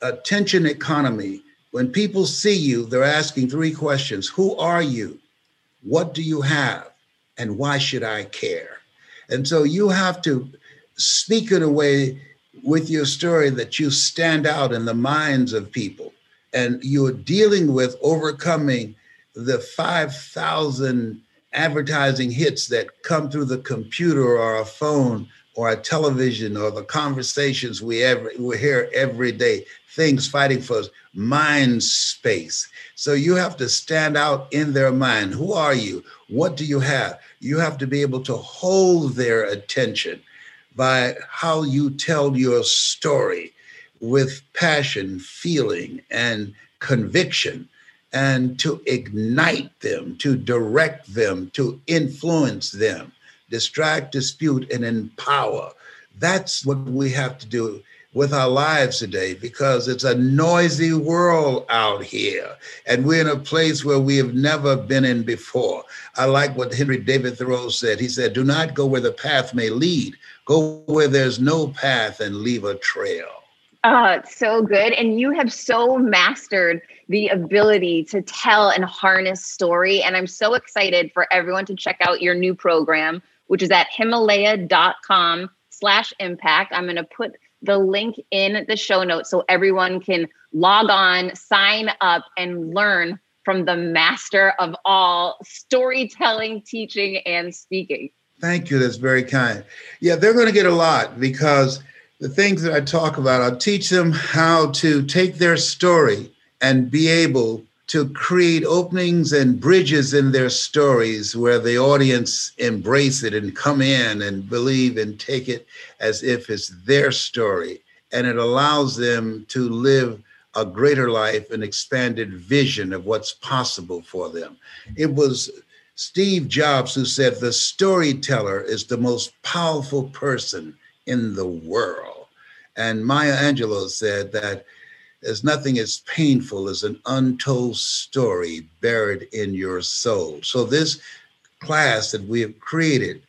attention economy, when people see you, they're asking three questions Who are you? What do you have? And why should I care? And so you have to speak in a way with your story that you stand out in the minds of people. And you're dealing with overcoming the 5,000 advertising hits that come through the computer or a phone or a television or the conversations we ever we hear every day things fighting for us mind space so you have to stand out in their mind who are you what do you have you have to be able to hold their attention by how you tell your story with passion feeling and conviction and to ignite them, to direct them, to influence them, distract, dispute, and empower. That's what we have to do with our lives today because it's a noisy world out here and we're in a place where we have never been in before. I like what Henry David Thoreau said. He said, Do not go where the path may lead, go where there's no path and leave a trail. It's so good. And you have so mastered the ability to tell and harness story. And I'm so excited for everyone to check out your new program, which is at himalaya.com slash impact. I'm going to put the link in the show notes so everyone can log on, sign up, and learn from the master of all storytelling, teaching, and speaking. Thank you. That's very kind. Yeah, they're going to get a lot because the things that I talk about, I'll teach them how to take their story and be able to create openings and bridges in their stories where the audience embrace it and come in and believe and take it as if it's their story. And it allows them to live a greater life, an expanded vision of what's possible for them. It was Steve Jobs who said, The storyteller is the most powerful person in the world. And Maya Angelou said that there's nothing as painful as an untold story buried in your soul. So, this class that we have created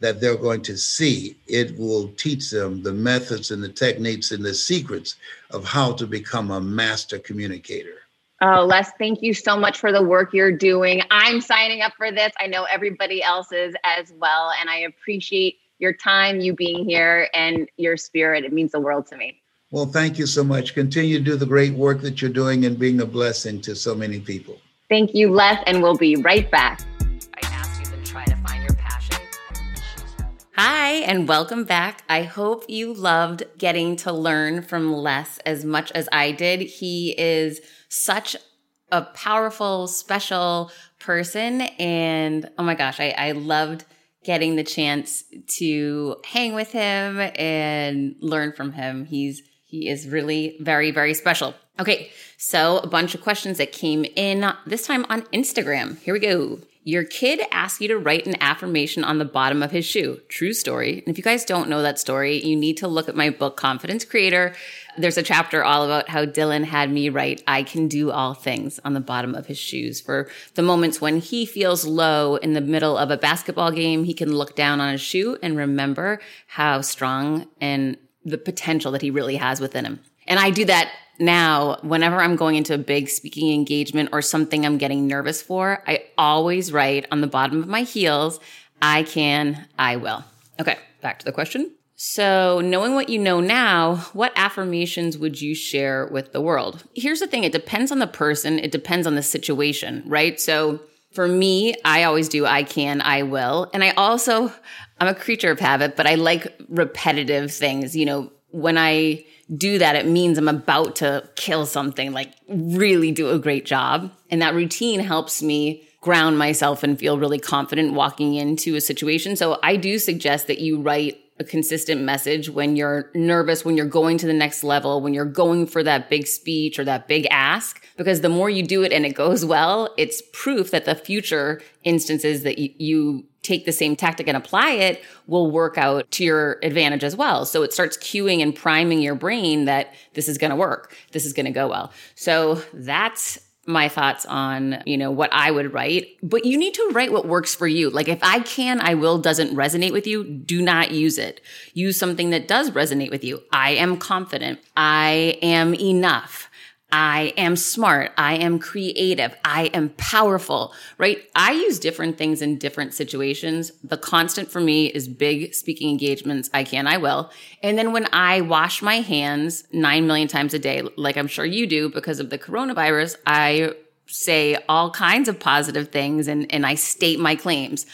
that they're going to see, it will teach them the methods and the techniques and the secrets of how to become a master communicator. Oh, Les, thank you so much for the work you're doing. I'm signing up for this. I know everybody else is as well. And I appreciate your time, you being here, and your spirit. It means the world to me. Well, thank you so much. Continue to do the great work that you're doing and being a blessing to so many people. Thank you, Les, and we'll be right back. Hi, and welcome back. I hope you loved getting to learn from Les as much as I did. He is such a powerful, special person. And oh my gosh, I, I loved getting the chance to hang with him and learn from him. He's he is really very, very special. Okay, so a bunch of questions that came in this time on Instagram. Here we go. Your kid asked you to write an affirmation on the bottom of his shoe. True story. And if you guys don't know that story, you need to look at my book, Confidence Creator. There's a chapter all about how Dylan had me write, I can do all things on the bottom of his shoes for the moments when he feels low in the middle of a basketball game. He can look down on his shoe and remember how strong and the potential that he really has within him. And I do that now whenever I'm going into a big speaking engagement or something I'm getting nervous for. I always write on the bottom of my heels, I can, I will. Okay, back to the question. So, knowing what you know now, what affirmations would you share with the world? Here's the thing it depends on the person, it depends on the situation, right? So, for me, I always do I can, I will. And I also, I'm a creature of habit, but I like repetitive things. You know, when I do that, it means I'm about to kill something, like really do a great job. And that routine helps me ground myself and feel really confident walking into a situation. So I do suggest that you write a consistent message when you're nervous, when you're going to the next level, when you're going for that big speech or that big ask, because the more you do it and it goes well, it's proof that the future instances that you, you take the same tactic and apply it will work out to your advantage as well. So it starts cueing and priming your brain that this is going to work. This is going to go well. So that's my thoughts on, you know, what I would write, but you need to write what works for you. Like if I can, I will doesn't resonate with you, do not use it. Use something that does resonate with you. I am confident. I am enough. I am smart. I am creative. I am powerful, right? I use different things in different situations. The constant for me is big speaking engagements. I can, I will. And then when I wash my hands nine million times a day, like I'm sure you do because of the coronavirus, I say all kinds of positive things and, and I state my claims.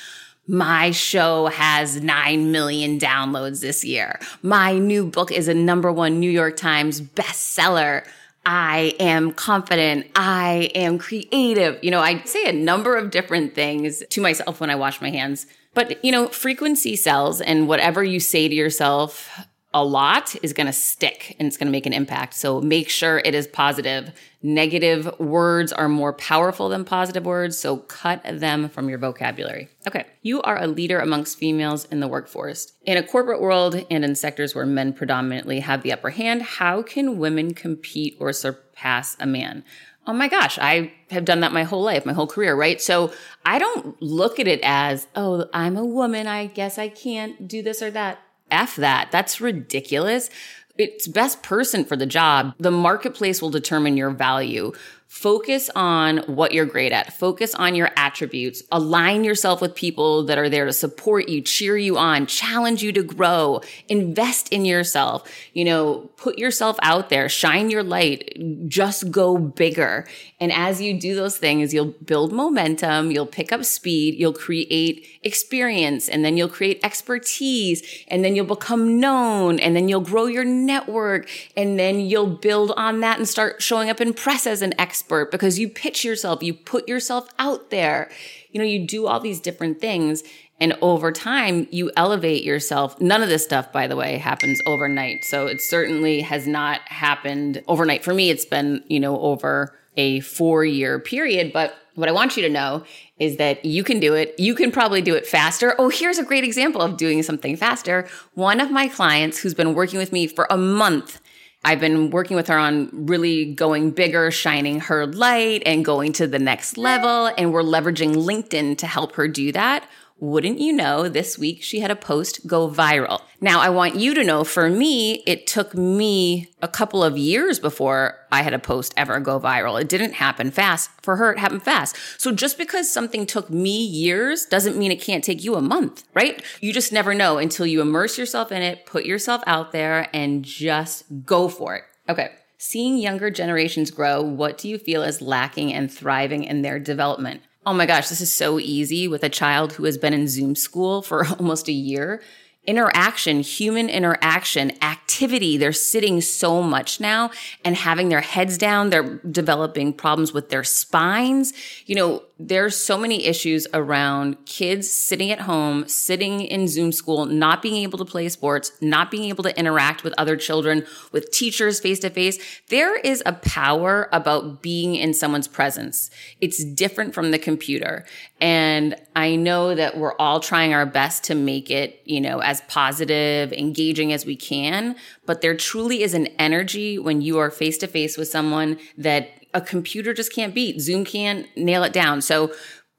My show has 9 million downloads this year. My new book is a number one New York Times bestseller I am confident. I am creative. You know, I say a number of different things to myself when I wash my hands. But, you know, frequency sells and whatever you say to yourself a lot is going to stick and it's going to make an impact. So make sure it is positive. Negative words are more powerful than positive words, so cut them from your vocabulary. Okay, you are a leader amongst females in the workforce. In a corporate world and in sectors where men predominantly have the upper hand, how can women compete or surpass a man? Oh my gosh, I have done that my whole life, my whole career, right? So I don't look at it as, oh, I'm a woman. I guess I can't do this or that. F that. That's ridiculous. It's best person for the job. The marketplace will determine your value. Focus on what you're great at. Focus on your attributes. Align yourself with people that are there to support you, cheer you on, challenge you to grow, invest in yourself. You know, put yourself out there, shine your light, just go bigger. And as you do those things, you'll build momentum, you'll pick up speed, you'll create experience, and then you'll create expertise, and then you'll become known, and then you'll grow your network, and then you'll build on that and start showing up in press as an expert expert because you pitch yourself, you put yourself out there. You know, you do all these different things. And over time, you elevate yourself. None of this stuff, by the way, happens overnight. So it certainly has not happened overnight. For me, it's been, you know, over a four year period. But what I want you to know is that you can do it. You can probably do it faster. Oh, here's a great example of doing something faster. One of my clients who's been working with me for a month I've been working with her on really going bigger, shining her light and going to the next level. And we're leveraging LinkedIn to help her do that. Wouldn't you know, this week she had a post go viral. Now, I want you to know for me, it took me a couple of years before I had a post ever go viral. It didn't happen fast. For her, it happened fast. So just because something took me years doesn't mean it can't take you a month, right? You just never know until you immerse yourself in it, put yourself out there, and just go for it. Okay. Seeing younger generations grow, what do you feel is lacking and thriving in their development? Oh my gosh, this is so easy with a child who has been in Zoom school for almost a year interaction, human interaction, activity. They're sitting so much now and having their heads down. They're developing problems with their spines. You know, there's so many issues around kids sitting at home, sitting in Zoom school, not being able to play sports, not being able to interact with other children, with teachers face to face. There is a power about being in someone's presence. It's different from the computer. And I know that we're all trying our best to make it, you know, as positive, engaging as we can. But there truly is an energy when you are face to face with someone that a computer just can't beat. Zoom can't nail it down. So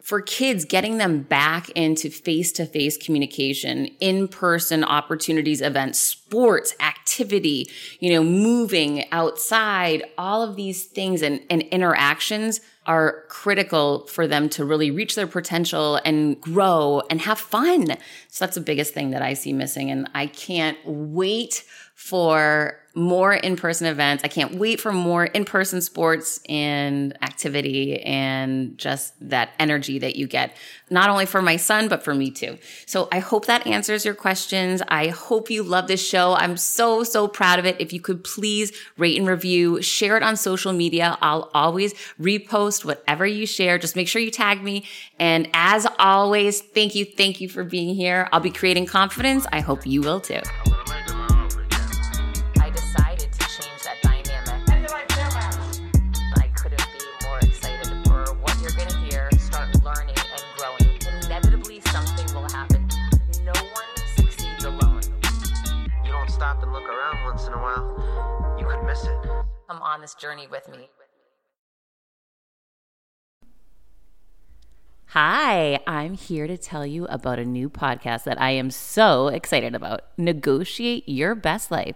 for kids, getting them back into face to face communication, in person opportunities, events, sports, activity, you know, moving outside, all of these things and, and interactions are critical for them to really reach their potential and grow and have fun. So that's the biggest thing that I see missing. And I can't wait for more in-person events. I can't wait for more in-person sports and activity and just that energy that you get, not only for my son, but for me too. So I hope that answers your questions. I hope you love this show. I'm so, so proud of it. If you could please rate and review, share it on social media. I'll always repost whatever you share. Just make sure you tag me. And as always, thank you. Thank you for being here. I'll be creating confidence. I hope you will too. Come on this journey with me. Hi, I'm here to tell you about a new podcast that I am so excited about Negotiate Your Best Life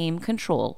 control